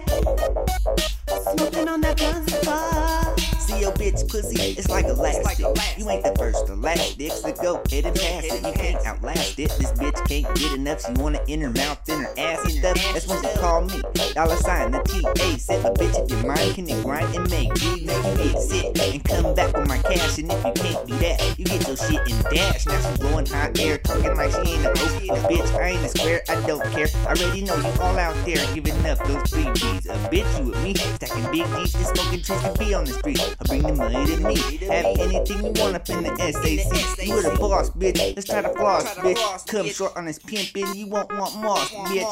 Smoking on that blunt so far. See your bitch pussy, it's like elastic. You ain't the first or last dick, to go ahead and pass it. You can't outlast it. This bitch can't get enough. She wanna in her mouth, in her ass and stuff. That's when she call me. Dollar sign the TA. Said my bitch if your mind can it grind and make. You make you sick and come back with my cash. And if you can't do that, you get your shit in dash. Now she blowing hot air, talking like she ain't a hoe. A bitch, I ain't a square, I don't care. I already know you all out there giving up those freebies. A bitch, you with me, stacking big G's and smoking trees to be on the street. I bring the money to me. Have anything you want up in the SAC. You're the boss, bitch. Let's try to floss, bitch. Come short on this pimpin', you won't want moss, bitch.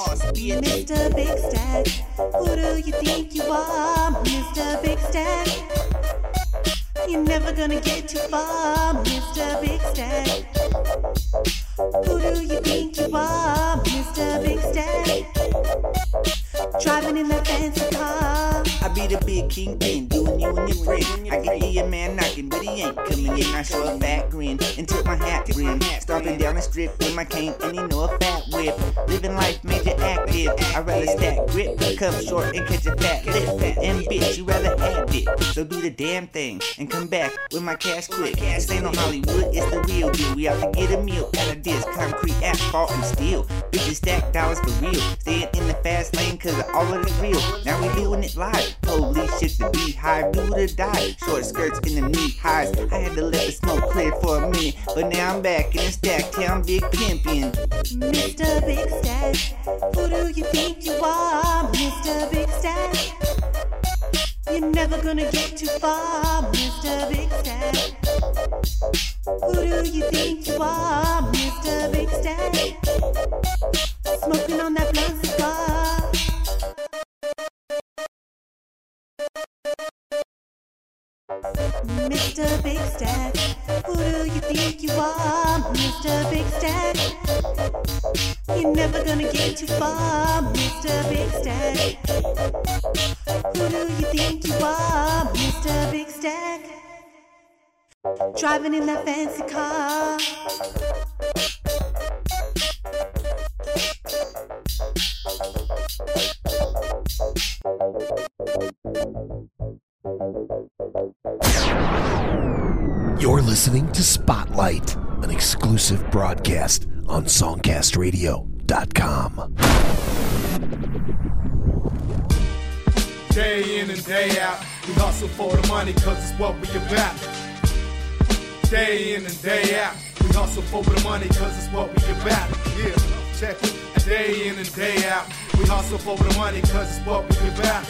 Mr. Big Stack, who do you think you are, Mr. Big Stack? You're never gonna get too far, Mr. Big Stack. Who do you think you are, Mr. Big Stack? Driving in that fancy car. I be the big kingpin, doing you and your friend. I can hear your man knocking, but he ain't coming in. I show a fat grin and tip my hat brim. Stomping down the strip with my cane and you know a fat whip. Living life major active. I rather stack grip, come short and catch a fat lip. And bitch, you rather have it. So do the damn thing and come back with my cash quick. This ain't no Hollywood, it's the real deal. We out to get a meal at a disc, concrete, asphalt, and steel. Bitches stack dollars for real. Staying in the fast lane cause all of the real. Now we doing it live. Holy shit, the beehive, do or die. Short skirts in the knee highs. I had to let the smoke clear for a minute, but now I'm back in the stack town, big pimpin'. Mr. Big Stack, who do you think you are, Mr. Big Stack? You're never gonna get too far, Mr. Big Stack. Who do you think you are, Mr. Big Stack? Smoking on that blunt cigar. Mr. Big Stack, who do you think you are, Mr. Big Stack? You're never gonna get too far, Mr. Big Stack. Who do you think you are, Mr. Big Stack? Driving in that fancy car. You're listening to Spotlight, an exclusive broadcast on SongcastRadio.com. Day in and day out, we hustle for the money cause it's what we about. Day in and day out, we hustle for the money cause it's what we about. Yeah, check it. Day in and day out, we hustle for the money cause it's what we about.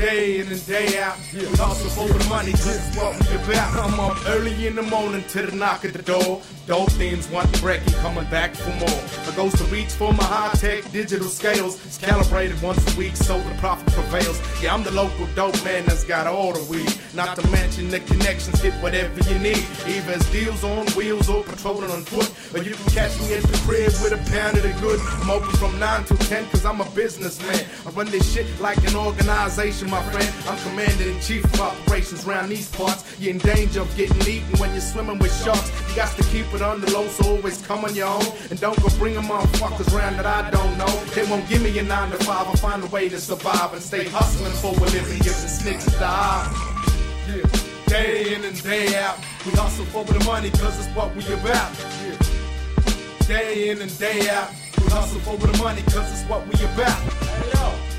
Day in and day out, we hustle for the money cause it's what we about. I'm up early in the morning to the knock at the door. Dope things want brekkie coming back for more. I goes to reach for my high-tech digital scales. It's calibrated once a week so the profit prevails. Yeah, I'm the local dope man that's got all the weed. Not to mention the connections, get whatever you need. Either it's deals on wheels or patrolling on foot. Or you can catch me at the crib with a pound of the good. I'm open from 9 to 10 cause I'm a businessman. I run this shit like an organization, my friend. I'm commander in chief of operations around these parts. You're in danger of getting eaten when you're swimming with sharks. You got to keep it on the low, so always come on your own. And don't go bring them motherfuckers around that I don't know. They won't give me a 9 to 5. I'll find a way to survive and stay hustling for a living. Giving snitches the eye. Yeah. Day in and day out, we hustle for the money cause it's what we about. Day in and day out, we hustle for the money cause it's what we about.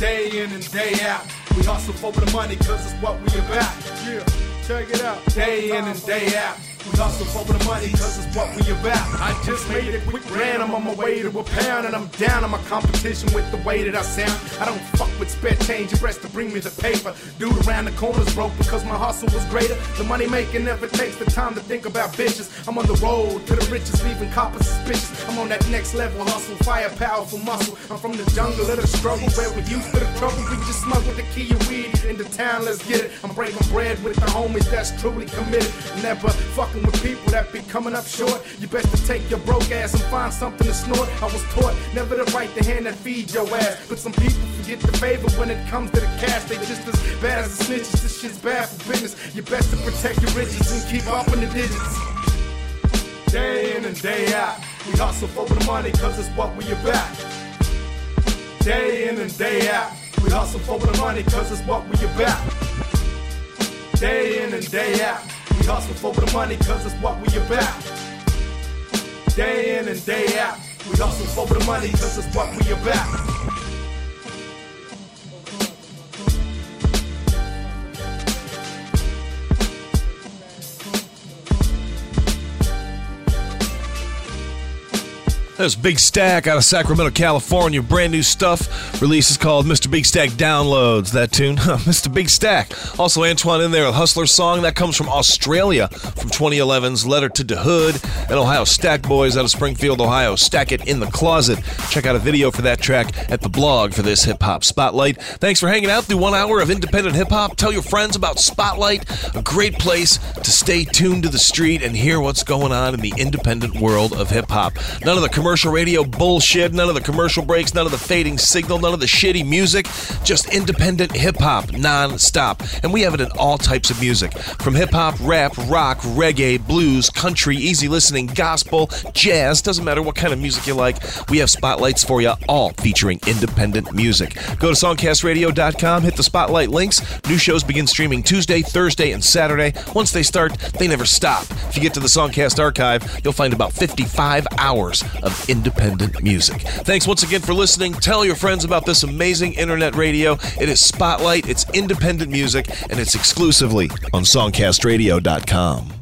Day in and day out, we hustle for the money cause it's what we about. Yeah, check it out. Day in and day out. We hustle for the money cause it's what we about. I just made a quick grand, I'm on my way to a pound and I'm down on my competition with the way that I sound. I don't fuck with spare change, your breast to bring me the paper. Dude around the corners broke because my hustle was greater. The money making never takes the time to think about bitches. I'm on the road to the riches, leaving coppers suspicious. I'm on that next level hustle, fire, powerful muscle. I'm from the jungle of the struggle where we used to the trouble. We just smuggle the key of weed into town, let's get it. I'm breaking bread with the homies that's truly committed. Never fucking with people that be coming up short. You best to take your broke ass and find something to snort. I was taught never to write the hand that feeds your ass. But some people forget the favor when it comes to the cash. They just as bad as the snitches. This shit's bad for business. You best to protect your riches and keep up in the digits. Day in and day out, we hustle for the money cause it's what we about. Day in and day out, we hustle for the money cause it's what we about. Day in and day out, we hustle for the money cause it's what we about. Day in and day out, we hustle for the money cause it's what we about. There's Big Stack out of Sacramento, California. Brand new stuff. Release is called Mr. Big Stack Downloads. That tune, Mr. Big Stack. Also, Antoine in there, a Hustler song. That comes from Australia from 2011's Letter to the Hood. And Ohio Stack Boys out of Springfield, Ohio. Stack it in the closet. Check out a video for that track at the blog for this hip hop spotlight. Thanks for hanging out through one hour of independent hip hop. Tell your friends about Spotlight, a great place to stay tuned to the street and hear what's going on in the independent world of hip hop. None of the commercial radio bullshit, none of the commercial breaks, none of the fading signal, none of the shitty music, just independent hip hop non-stop. And we have it in all types of music from hip hop, rap, rock, reggae, blues, country, easy listening, gospel, jazz, doesn't matter what kind of music you like. We have spotlights for you, all featuring independent music. Go to songcastradio.com, hit the spotlight links. New shows begin streaming Tuesday, Thursday, and Saturday. Once they start, they never stop. If you get to the Songcast archive, you'll find about 55 hours of independent music. Thanks once again for listening. Tell your friends about this amazing internet radio. It is Spotlight, it's independent music, and it's exclusively on songcastradio.com.